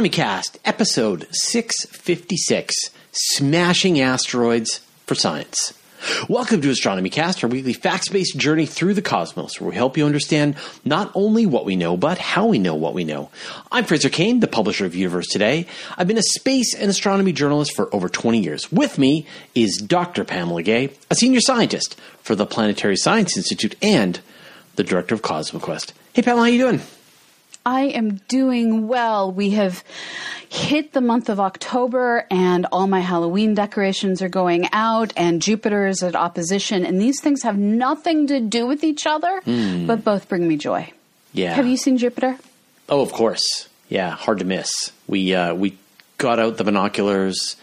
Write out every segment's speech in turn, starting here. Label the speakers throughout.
Speaker 1: Astronomy Cast, episode 656 Smashing Asteroids for Science. Welcome to Astronomy Cast, our weekly facts based journey through the cosmos, where we help you understand not only what we know, but how we know what we know. I'm Fraser Cain, the publisher of Universe Today. I've been a space and astronomy journalist for over 20 years. With me is Dr. Pamela Gay, a senior scientist for the Planetary Science Institute and the director of CosmoQuest. Hey, Pamela, how you doing?
Speaker 2: I am doing well. We have hit the month of October and all my Halloween decorations are going out and Jupiter is at opposition and these things have nothing to do with each other, mm. but both bring me joy.
Speaker 1: Yeah.
Speaker 2: Have you seen Jupiter?
Speaker 1: Oh, of course. Yeah, hard to miss. We uh, we got out the binoculars,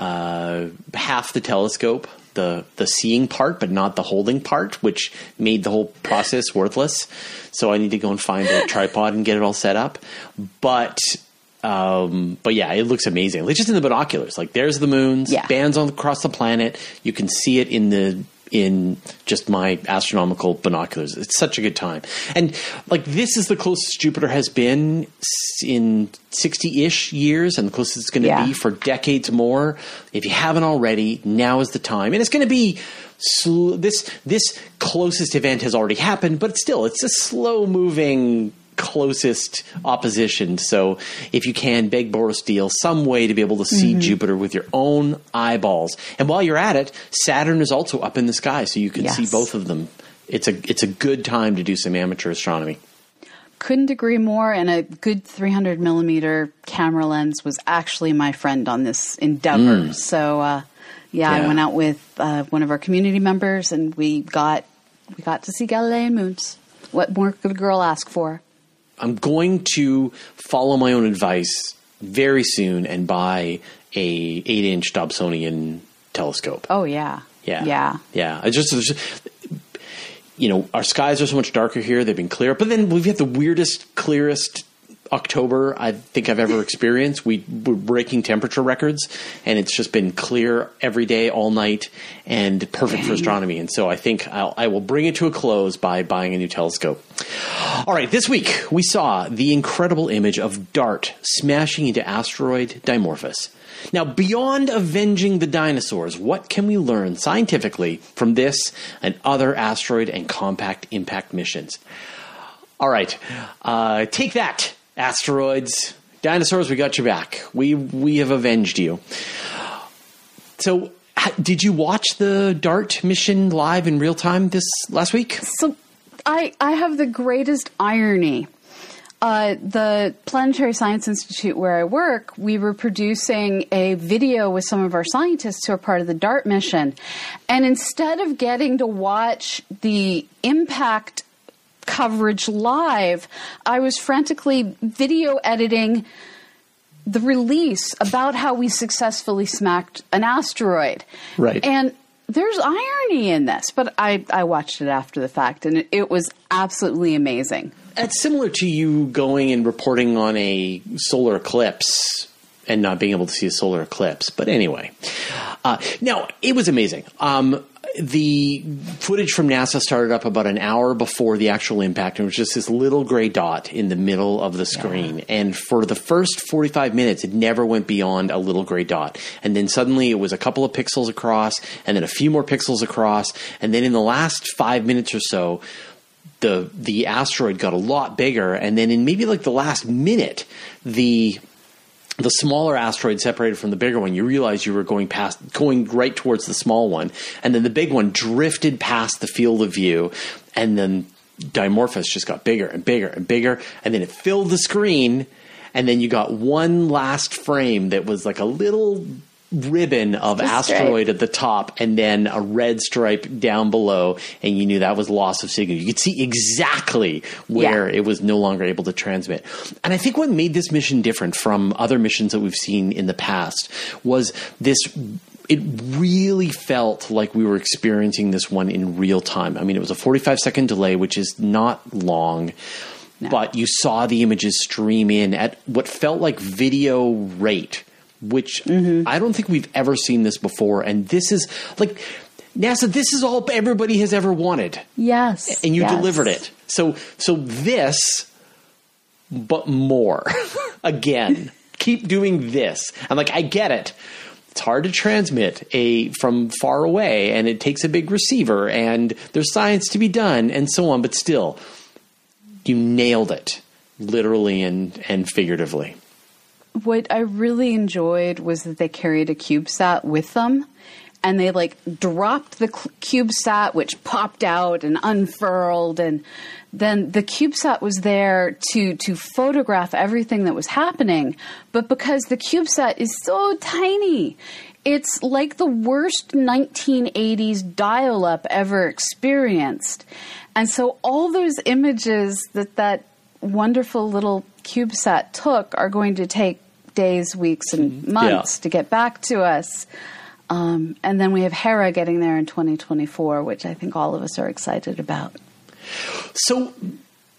Speaker 1: uh, half the telescope the the seeing part, but not the holding part, which made the whole process worthless. So I need to go and find a tripod and get it all set up. But um, but yeah, it looks amazing. Like just in the binoculars, like there's the moons, yeah. bands on across the planet. You can see it in the in just my astronomical binoculars. It's such a good time. And like this is the closest Jupiter has been in 60-ish years and the closest it's going to yeah. be for decades more. If you haven't already, now is the time. And it's going to be sl- this this closest event has already happened, but still it's a slow moving closest opposition. So if you can, beg, borrow, steal some way to be able to see mm-hmm. Jupiter with your own eyeballs. And while you're at it, Saturn is also up in the sky, so you can yes. see both of them. It's a it's a good time to do some amateur astronomy.
Speaker 2: Couldn't agree more. And a good 300 millimeter camera lens was actually my friend on this endeavor. Mm. So uh, yeah, yeah, I went out with uh, one of our community members, and we got we got to see Galilean moons. What more could a girl ask for?
Speaker 1: I'm going to follow my own advice very soon and buy a eight inch Dobsonian telescope.
Speaker 2: Oh yeah,
Speaker 1: yeah,
Speaker 2: yeah,
Speaker 1: yeah. I just, just you know, our skies are so much darker here; they've been clear. But then we've got the weirdest, clearest October I think I've ever experienced. We were breaking temperature records, and it's just been clear every day, all night, and perfect for astronomy. And so I think I'll, I will bring it to a close by buying a new telescope. All right, this week we saw the incredible image of DART smashing into asteroid Dimorphos. Now, beyond avenging the dinosaurs, what can we learn scientifically from this and other asteroid and compact impact missions? All right, uh, take that asteroids, dinosaurs. We got your back. We we have avenged you. So, did you watch the Dart mission live in real time this last week?
Speaker 2: So, I I have the greatest irony. Uh, the Planetary Science Institute, where I work, we were producing a video with some of our scientists who are part of the DART mission. And instead of getting to watch the impact coverage live, I was frantically video editing the release about how we successfully smacked an asteroid.
Speaker 1: Right.
Speaker 2: And there's irony in this, but I, I watched it after the fact and it, it was absolutely amazing.
Speaker 1: It's similar to you going and reporting on a solar eclipse and not being able to see a solar eclipse. But anyway, uh, now it was amazing. Um, the footage from NASA started up about an hour before the actual impact, and it was just this little gray dot in the middle of the screen. Yeah. And for the first 45 minutes, it never went beyond a little gray dot. And then suddenly it was a couple of pixels across, and then a few more pixels across. And then in the last five minutes or so, the the asteroid got a lot bigger, and then in maybe like the last minute, the the smaller asteroid separated from the bigger one, you realize you were going past, going right towards the small one, and then the big one drifted past the field of view, and then Dimorphos just got bigger and bigger and bigger, and then it filled the screen, and then you got one last frame that was like a little ribbon of asteroid at the top and then a red stripe down below and you knew that was loss of signal. You could see exactly where yeah. it was no longer able to transmit. And i think what made this mission different from other missions that we've seen in the past was this it really felt like we were experiencing this one in real time. I mean it was a 45 second delay which is not long no. but you saw the images stream in at what felt like video rate which mm-hmm. I don't think we've ever seen this before. And this is like NASA. This is all everybody has ever wanted.
Speaker 2: Yes,
Speaker 1: and you
Speaker 2: yes.
Speaker 1: delivered it. So so this, but more again. keep doing this. I'm like, I get it. It's hard to transmit a from far away, and it takes a big receiver, and there's science to be done, and so on. But still, you nailed it, literally and and figuratively.
Speaker 2: What I really enjoyed was that they carried a CubeSat with them and they like dropped the CubeSat, which popped out and unfurled, and then the CubeSat was there to to photograph everything that was happening. But because the CubeSat is so tiny, it's like the worst 1980s dial-up ever experienced, and so all those images that that wonderful little CubeSat took are going to take days, weeks, and months yeah. to get back to us. Um, and then we have Hera getting there in 2024, which I think all of us are excited about.
Speaker 1: So,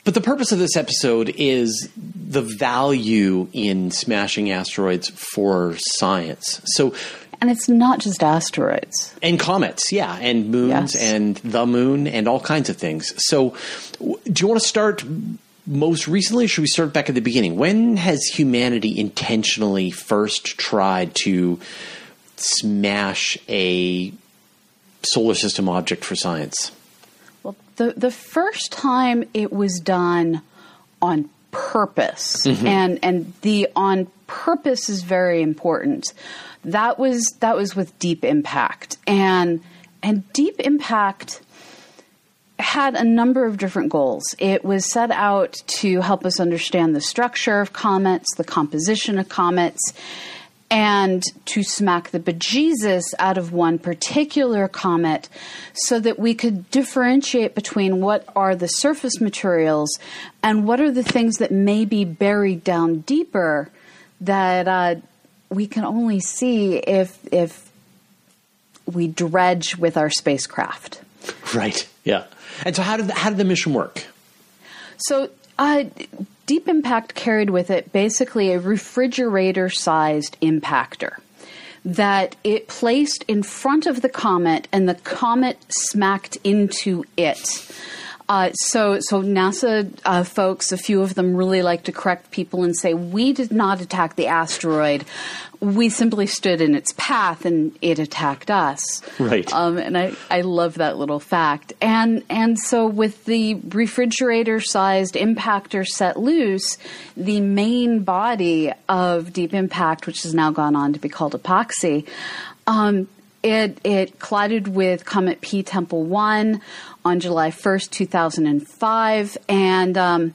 Speaker 1: but the purpose of this episode is the value in smashing asteroids for science. So,
Speaker 2: and it's not just asteroids
Speaker 1: and comets, yeah, and moons yes. and the moon and all kinds of things. So, do you want to start most recently? should we start back at the beginning? When has humanity intentionally first tried to smash a solar system object for science?
Speaker 2: Well, the the first time it was done on purpose, mm-hmm. and and the on purpose is very important. That was that was with Deep Impact, and and Deep Impact had a number of different goals. It was set out to help us understand the structure of comets, the composition of comets, and to smack the bejesus out of one particular comet so that we could differentiate between what are the surface materials and what are the things that may be buried down deeper that uh, we can only see if if we dredge with our spacecraft.
Speaker 1: Right. Yeah. And so, how did the, how did the mission work?
Speaker 2: So, uh, Deep Impact carried with it basically a refrigerator sized impactor that it placed in front of the comet and the comet smacked into it. Uh, so, so NASA uh, folks, a few of them really like to correct people and say we did not attack the asteroid. We simply stood in its path and it attacked us.
Speaker 1: Right.
Speaker 2: Um, and I, I love that little fact. And and so with the refrigerator-sized impactor set loose, the main body of Deep Impact, which has now gone on to be called EPOXI. Um, it it collided with Comet P Tempel One on July first, two thousand and five, and um,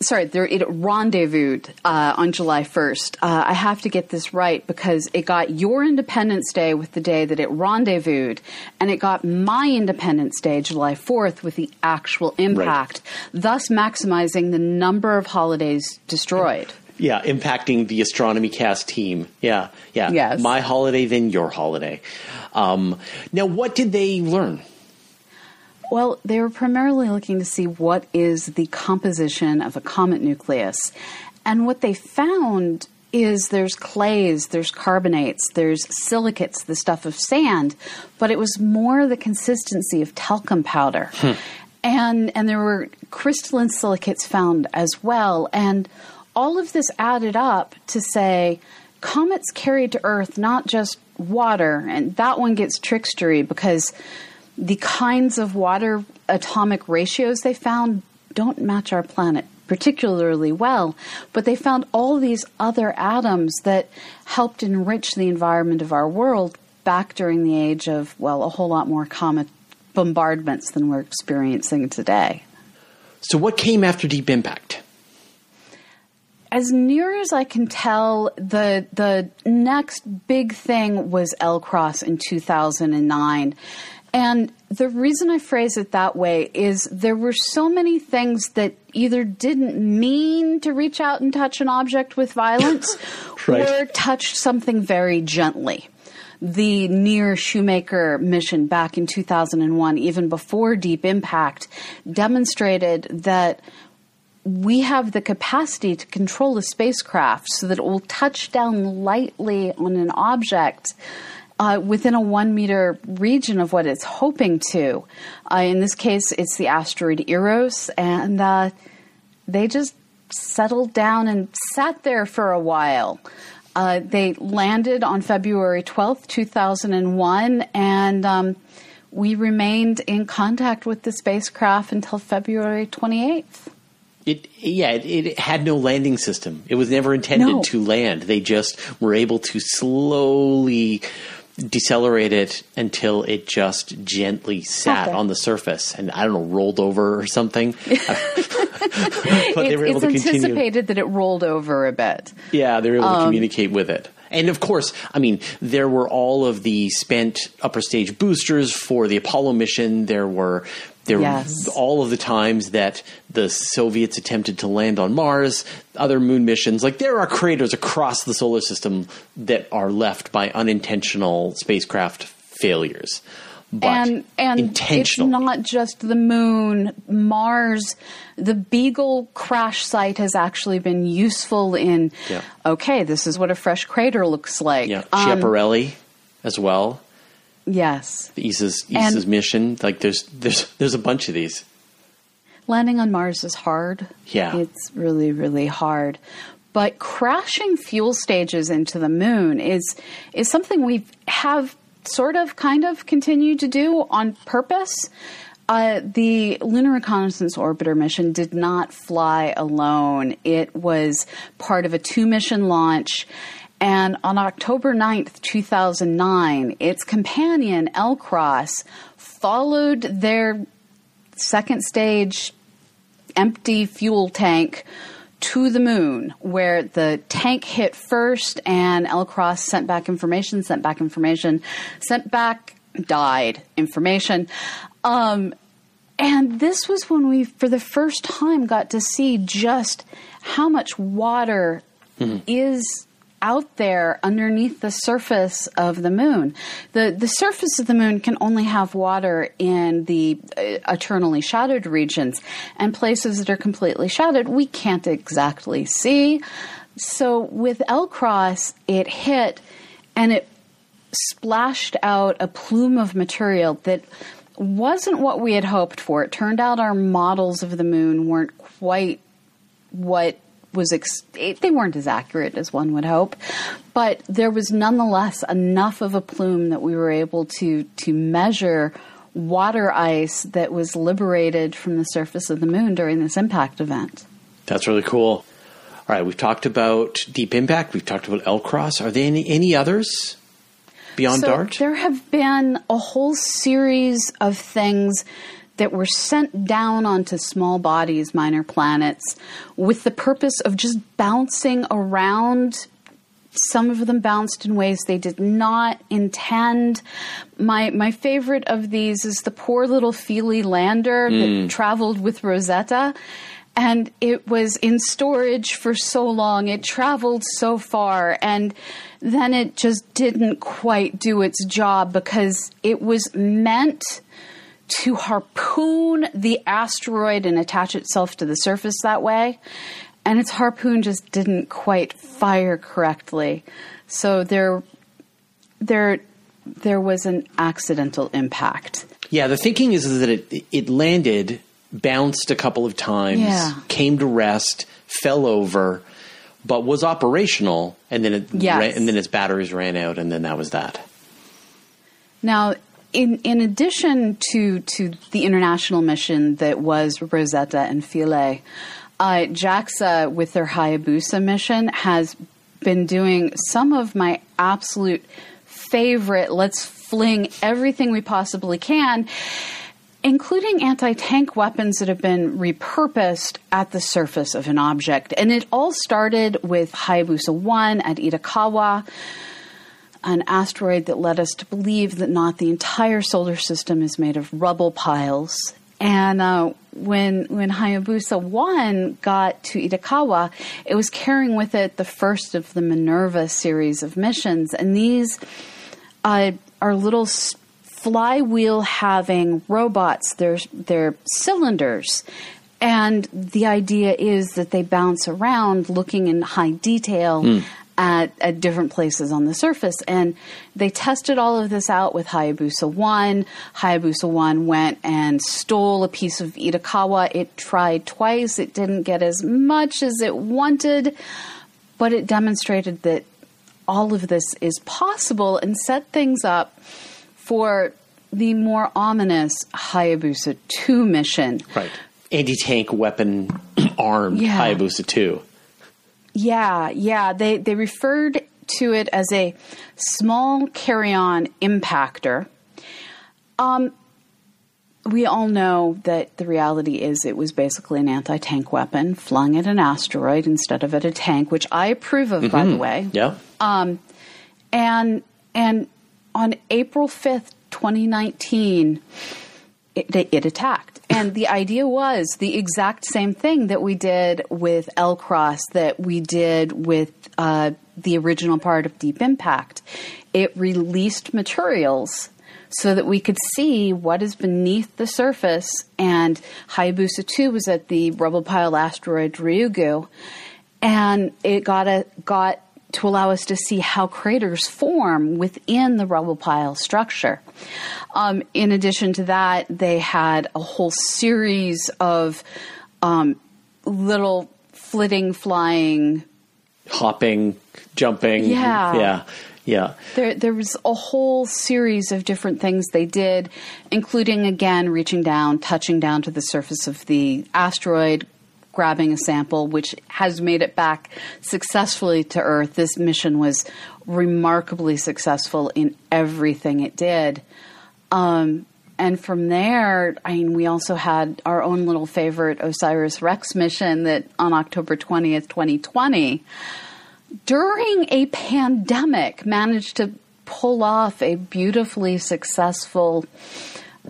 Speaker 2: sorry, there, it rendezvoused uh, on July first. Uh, I have to get this right because it got your Independence Day with the day that it rendezvoused, and it got my Independence Day, July fourth, with the actual impact, right. thus maximizing the number of holidays destroyed.
Speaker 1: Yeah, impacting the astronomy cast team. Yeah, yeah.
Speaker 2: Yes.
Speaker 1: My holiday, then your holiday. Um, now, what did they learn?
Speaker 2: Well, they were primarily looking to see what is the composition of a comet nucleus. And what they found is there's clays, there's carbonates, there's silicates, the stuff of sand, but it was more the consistency of talcum powder. Hmm. And and there were crystalline silicates found as well. And all of this added up to say comets carry to Earth not just water, and that one gets trickstery because the kinds of water atomic ratios they found don't match our planet particularly well, but they found all these other atoms that helped enrich the environment of our world back during the age of, well, a whole lot more comet bombardments than we're experiencing today.
Speaker 1: So, what came after Deep Impact?
Speaker 2: As near as I can tell, the the next big thing was LCROSS in 2009. And the reason I phrase it that way is there were so many things that either didn't mean to reach out and touch an object with violence right. or touched something very gently. The NEAR Shoemaker mission back in 2001, even before Deep Impact, demonstrated that we have the capacity to control the spacecraft so that it will touch down lightly on an object uh, within a one meter region of what it's hoping to. Uh, in this case, it's the asteroid Eros, and uh, they just settled down and sat there for a while. Uh, they landed on February 12th, 2001, and um, we remained in contact with the spacecraft until February 28th.
Speaker 1: It yeah, it, it, had no landing system. It was never intended
Speaker 2: No.
Speaker 1: to land. They just were able to slowly decelerate it until it just gently sat on the surface and I don't know rolled over or something. but they were able
Speaker 2: it's
Speaker 1: to continue.
Speaker 2: anticipated that it rolled over a bit.
Speaker 1: Yeah, they were able
Speaker 2: Um,
Speaker 1: to communicate with it. And of course, I mean, there were all of the spent upper stage boosters for the Apollo mission. There were there
Speaker 2: Yes.
Speaker 1: were all of the times that the Soviets attempted to land on Mars, other moon missions. Like there are craters across the solar system that are left by unintentional spacecraft failures. But
Speaker 2: and and it's not just the moon mars the beagle crash site has actually been useful in
Speaker 1: Yeah.
Speaker 2: okay this is what a fresh crater looks like
Speaker 1: yeah,
Speaker 2: Um,
Speaker 1: Schiaparelli as well.
Speaker 2: yes
Speaker 1: The ESA's,
Speaker 2: And-
Speaker 1: mission. Like there's there's there's a bunch of these.
Speaker 2: landing on mars is hard
Speaker 1: Yeah.
Speaker 2: it's really really hard but crashing fuel stages into the moon is is something we have sort of kind of continued to do on purpose uh, the Lunar Reconnaissance Orbiter mission did not fly alone. It was part of a two mission launch. And on October 9th, 2009, its companion, LCROSS, followed their second stage empty fuel tank to the moon, where the tank hit first, and L Cross sent back information, sent back information, sent back, died information. Um, and this was when we, for the first time, got to see just how much water is out there underneath the surface of the moon. The the surface of the moon can only have water in the uh, eternally shadowed regions and places that are completely shadowed we can't exactly see. So with LCROSS it hit and it splashed out a plume of material that wasn't what we had hoped for. It turned out our models of the moon weren't quite what was ex- they weren't as accurate as one would hope, but there was nonetheless enough of a plume that we were able to to measure water ice that was liberated from the surface of the moon during this impact event.
Speaker 1: That's really cool. All right, we've talked about Deep Impact. We've talked about LCROSS. Are there any, any others beyond
Speaker 2: so
Speaker 1: Dart?
Speaker 2: There have been a whole series of things that were sent down onto small bodies, minor planets, with the purpose of just bouncing around. Some of them bounced in ways they did not intend. My my favorite of these is the poor little Philae lander that hmm. traveled with Rosetta. And it was in storage for so long. It traveled so far. And then it just didn't quite do its job because it was meant to harpoon the asteroid and attach itself to the surface that way. And its harpoon just didn't quite fire correctly. So there, there, there was an accidental impact.
Speaker 1: yeah, the thinking is, is that it, it landed, bounced a couple of times,
Speaker 2: Yeah.
Speaker 1: came to rest, fell over, but was operational, and then it
Speaker 2: Yes.
Speaker 1: ran, and then its batteries ran out, and then that was that.
Speaker 2: Now, in in addition to to the international mission that was Rosetta and Philae, uh, JAXA with their Hayabusa mission has been doing some of my absolute favorite. Let's fling everything we possibly can. Including anti tank weapons that have been repurposed at the surface of an object. And it all started with Hayabusa 1 at Itokawa, an asteroid that led us to believe that not the entire solar system is made of rubble piles. And uh, when when Hayabusa one got to Itokawa, it was carrying with it the first of the Minerva series of missions, and these uh, are little flywheel having robots. They're they're cylinders. And the idea is that they bounce around looking in high detail at, at different places on the surface. And they tested all of this out with Hayabusa 1. Hayabusa 1 went and stole a piece of Itokawa. It tried twice, it didn't get as much as it wanted, but it demonstrated that all of this is possible and set things up for the more ominous Hayabusa 2 mission.
Speaker 1: Right. Anti tank weapon armed
Speaker 2: Yeah.
Speaker 1: Hayabusa 2.
Speaker 2: Yeah, yeah. They they referred to it as a small carry-on impactor. Um, we all know that the reality is it was basically an anti-tank weapon flung at an asteroid instead of at a tank, which I approve of, by the way.
Speaker 1: Yeah.
Speaker 2: Um, And and on April fifth, twenty nineteen, it, it attacked. And the idea was the exact same thing that we did with LCROSS, that we did with uh, the original part of Deep Impact. It released materials so that we could see what is beneath the surface. And Hayabusa 2 was at the rubble pile asteroid Ryugu, and it got a got to allow us to see how craters form within the rubble pile structure. Um, in addition to that, they had a whole series of um, little flitting, flying.
Speaker 1: Hopping, jumping.
Speaker 2: Yeah.
Speaker 1: Yeah. Yeah.
Speaker 2: There, there was a whole series of different things they did, including again reaching down, touching down to the surface of the asteroid, grabbing a sample, which has made it back successfully to Earth. This mission was remarkably successful in everything it did. Um, and from there, I mean, we also had our own little favorite OSIRIS-REx mission that on October 20th, 2020, during a pandemic, managed to pull off a beautifully successful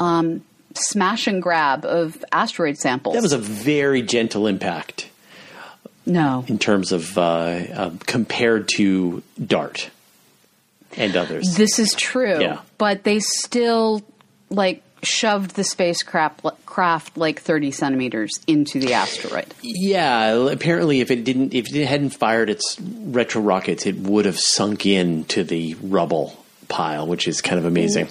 Speaker 2: um, smash and grab of asteroid samples.
Speaker 1: That was a very gentle impact
Speaker 2: no.
Speaker 1: in terms of uh, uh, compared to Dart and others.
Speaker 2: This is true.
Speaker 1: Yeah.
Speaker 2: But they still like shoved the spacecraft craft like 30 centimeters into the asteroid.
Speaker 1: Yeah, apparently, if it didn't, if it hadn't fired its retro rockets, it would have sunk into the rubble pile, which is kind of amazing.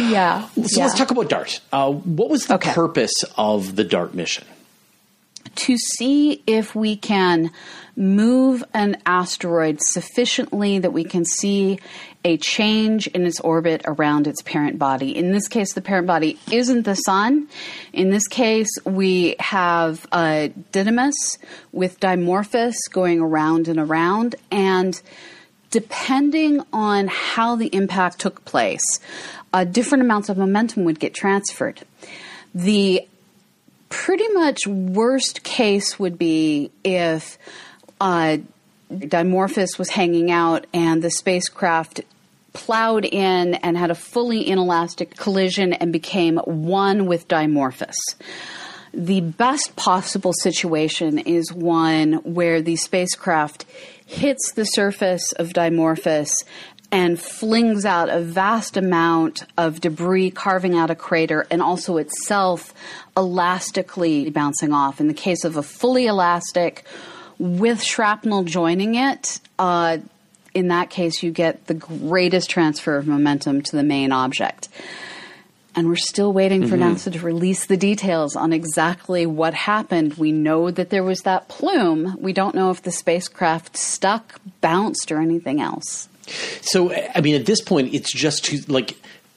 Speaker 2: Yeah.
Speaker 1: So let's talk about Dart. Uh, what was the
Speaker 2: Okay.
Speaker 1: purpose of the Dart mission?
Speaker 2: to see if we can move an asteroid sufficiently that we can see a change in its orbit around its parent body. In this case, the parent body isn't the sun. In this case, we have uh, Didymos with Dimorphos going around and around, and depending on how the impact took place, uh, different amounts of momentum would get transferred. The pretty much worst case would be if uh, Dimorphos was hanging out and the spacecraft plowed in and had a fully inelastic collision and became one with Dimorphos. The best possible situation is one where the spacecraft hits the surface of Dimorphos and flings out a vast amount of debris, carving out a crater, and also itself elastically bouncing off. In the case of a fully elastic with shrapnel joining it, uh, in that case, you get the greatest transfer of momentum to the main object. And we're still waiting for mm-hmm. NASA to release the details on exactly what happened. We know that there was that plume. We don't know if the spacecraft stuck, bounced, or anything else.
Speaker 1: So, I mean, at this point, it's just to, like,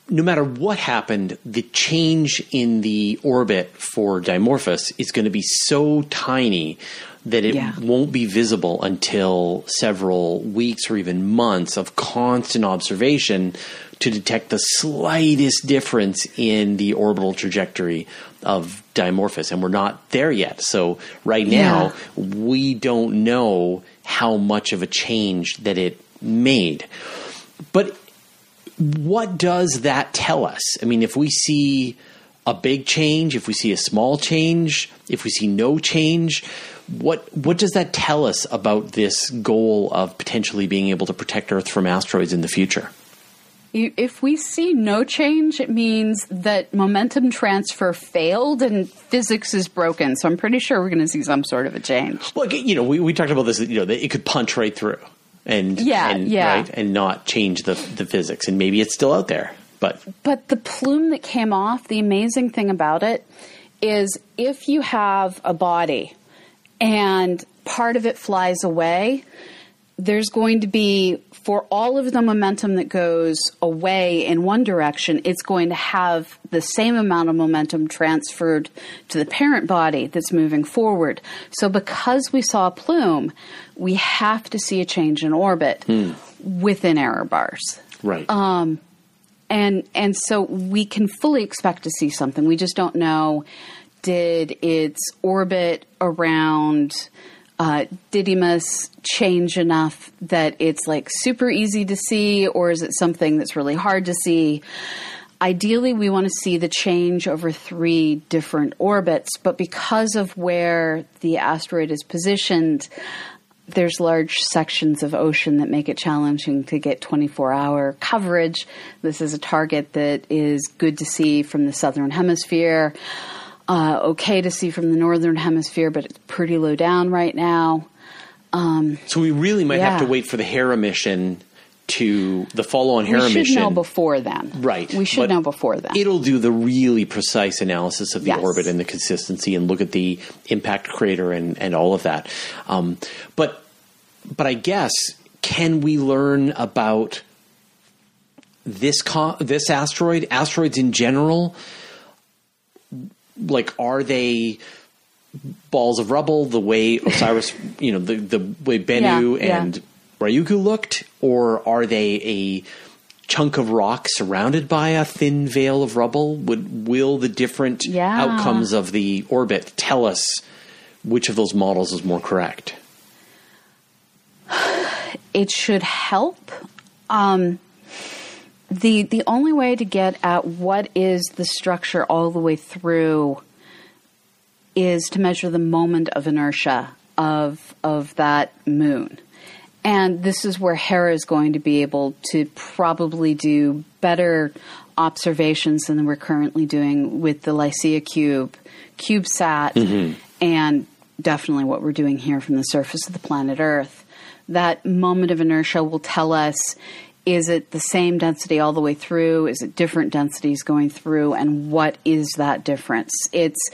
Speaker 1: no matter what happened, the change in the orbit for Dimorphos is going to be so tiny that it
Speaker 2: Yeah.
Speaker 1: won't be visible until several weeks or even months of constant observation to detect the slightest difference in the orbital trajectory of Dimorphos. And we're not there yet. So, right now, we don't know how much of a change that it made. But what does that tell us? I mean, if we see a big change, if we see a small change, if we see no change, what what does that tell us about this goal of potentially being able to protect Earth from asteroids in the future?
Speaker 2: If we see no change, it means that momentum transfer failed and physics is broken. So I'm pretty sure we're going to see some sort of a change.
Speaker 1: Well, you know, we, we talked about this. You know, that it could punch right through. and
Speaker 2: Yeah,
Speaker 1: and,
Speaker 2: yeah.
Speaker 1: right, and not change the the physics. And maybe it's still out there, but
Speaker 2: But the plume that came off, the amazing thing about it is if you have a body and part of it flies away, there's going to be, for all of the momentum that goes away in one direction, it's going to have the same amount of momentum transferred to the parent body that's moving forward. So, because we saw a plume, we have to see a change in orbit within error bars
Speaker 1: right.
Speaker 2: Um, and and so we can fully expect to see something. We just don't know. Did its orbit around uh, Didymos change enough that it's like super easy to see, or is it something that's really hard to see? Ideally, we want to see the change over three different orbits, but because of where the asteroid is positioned, there's large sections of ocean that make it challenging to get 24 hour coverage. This is a target that is good to see from the southern hemisphere, uh, okay to see from the northern hemisphere, but it's pretty low down right now.
Speaker 1: so we really might have to wait for the Hera mission to the follow-on Hera mission.
Speaker 2: we should
Speaker 1: mission.
Speaker 2: know before then.
Speaker 1: Right.
Speaker 2: We should
Speaker 1: but
Speaker 2: know before then.
Speaker 1: It'll do the really precise analysis of the
Speaker 2: Yes.
Speaker 1: orbit and the consistency and look at the impact crater and, and all of that. Um, but but I guess can we learn about this co- this asteroid, asteroids in general? Like, are they balls of rubble the way Osiris, you know, the the way Bennu
Speaker 2: Yeah, yeah.
Speaker 1: and Ryugu looked, or are they a chunk of rock surrounded by a thin veil of rubble? Would will the different
Speaker 2: Yeah.
Speaker 1: outcomes of the orbit tell us which of those models is more correct?
Speaker 2: it should help. Um, the the only way to get at what is the structure all the way through is to measure the moment of inertia of of that moon. And this is where Hera is going to be able to probably do better observations than we're currently doing with the LICIACube, CubeSat, mm-hmm. and definitely what we're doing here from the surface of the planet Earth. That moment of inertia will tell us is it the same density all the way through? Is it different densities going through? And what is that difference? It's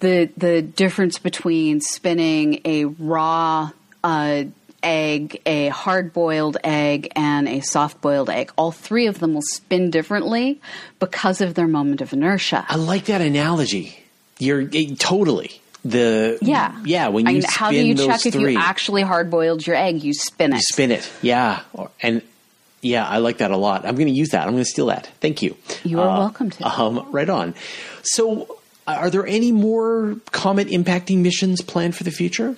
Speaker 2: the the difference between spinning a raw uh, egg, a hard boiled egg, and a soft boiled egg. All three of them will spin differently because of their moment of inertia.
Speaker 1: I like that analogy. You're eh, totally the
Speaker 2: Yeah.
Speaker 1: yeah. When you
Speaker 2: I
Speaker 1: you
Speaker 2: mean, how do you check if you actually hard boiled your egg? You spin it.
Speaker 1: spin it. Yeah, and yeah, I like that a lot. I'm going to use that. I'm going to steal that. Thank you.
Speaker 2: You are welcome to.
Speaker 1: Um, right on. So, are there any more comet impacting missions planned for the future,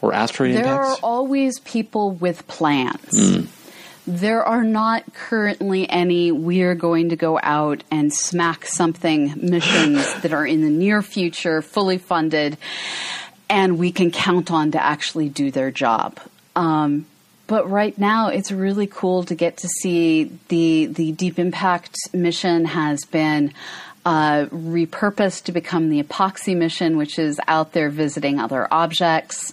Speaker 1: or asteroid
Speaker 2: There are always people with plans.
Speaker 1: Hmm.
Speaker 2: There are not currently any we're going to go out and smack something missions that are in the near future, fully funded, and we can count on to actually do their job. Um, but right now, it's really cool to get to see the the Deep Impact mission has been uh, repurposed to become the EPOXI mission, which is out there visiting other objects.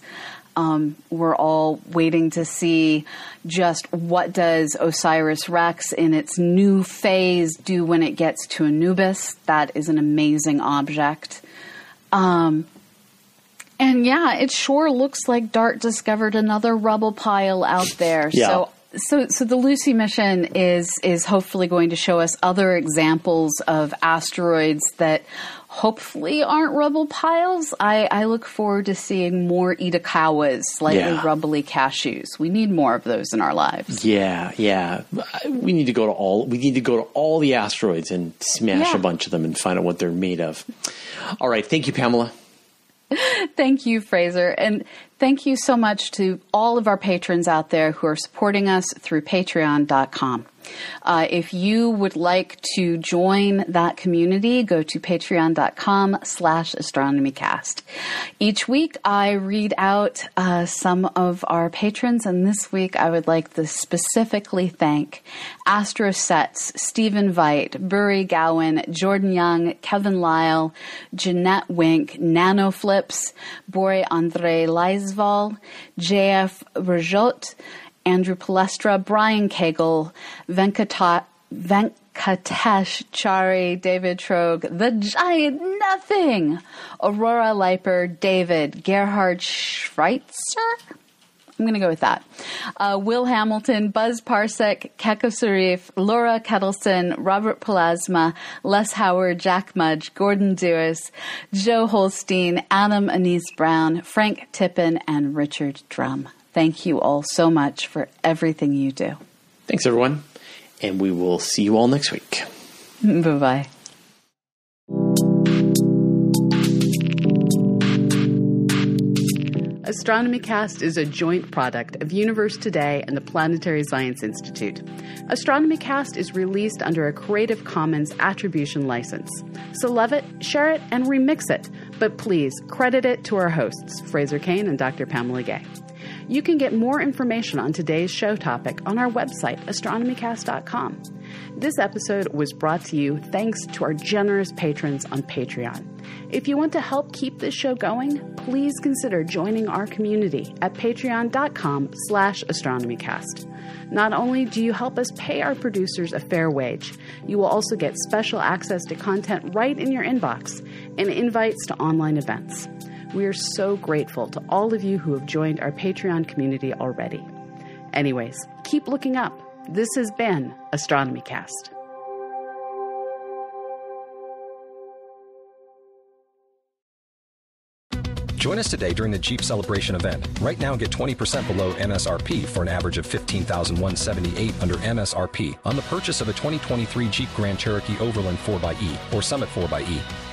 Speaker 2: Um, we're all waiting to see just what does OSIRIS-REx in its new phase do when it gets to Apophis. That is an amazing object. Um, and yeah, it sure looks like Dart discovered another rubble pile out there.
Speaker 1: Yeah.
Speaker 2: So so so the Lucy mission is is hopefully going to show us other examples of asteroids that hopefully aren't rubble piles. I, I look forward to seeing more Itokawas, slightly
Speaker 1: Yeah.
Speaker 2: rubbly cashews. We need more of those in our lives.
Speaker 1: Yeah, yeah. We need to go to all. We need to go to all the asteroids and smash
Speaker 2: Yeah.
Speaker 1: a bunch of them and find out what they're made of. All right. Thank you, Pamela.
Speaker 2: Thank you, Fraser. And thank you so much to all of our patrons out there who are supporting us through patreon.com. Uh, if you would like to join that community, go to patreon.com slash astronomycast. Each week I read out uh, some of our patrons, and this week I would like to specifically thank Astro Sets, Stephen Veit, Burry Gowan, Jordan Young, Kevin Lyle, Jeanette Wink, Nanoflips, Bore Andre Oswald, J.F. Rajot, Andrew Palestra, Brian Cagle, Venkata, Venkatesh Chari, David Trogue, The Giant Nothing, Aurora Leiper, David, Gerhard Schweitzer, I'm going to go with that. Uh, Will Hamilton, Buzz Parsek, Keko Sarif, Laura Kettleson, Robert Plasma, Les Howard, Jack Mudge, Gordon Dewis, Joe Holstein, Adam Anise Brown, Frank Tippin, and Richard Drum. Thank you all so much for everything you do.
Speaker 1: Thanks, everyone. And we will see you all next week.
Speaker 2: bye bye. Astronomy Cast is a joint product of Universe Today and the Planetary Science Institute. Astronomy Cast is released under a Creative Commons Attribution license. So love it, share it, and remix it. But please credit it to our hosts, Fraser Cain and Dr. Pamela Gay. You can get more information on today's show topic on our website, astronomycast.com. This episode was brought to you thanks to our generous patrons on Patreon. If you want to help keep this show going, please consider joining our community at patreon.com slash astronomycast. Not only do you help us pay our producers a fair wage, you will also get special access to content right in your inbox and invites to online events. We are so grateful to all of you who have joined our Patreon community already. Anyways, keep looking up. This has been Astronomy Cast.
Speaker 3: Join us today during the Jeep Celebration event. Right now, get 20% below MSRP for an average of 15178 under MSRP on the purchase of a 2023 Jeep Grand Cherokee Overland 4xE or Summit 4xE.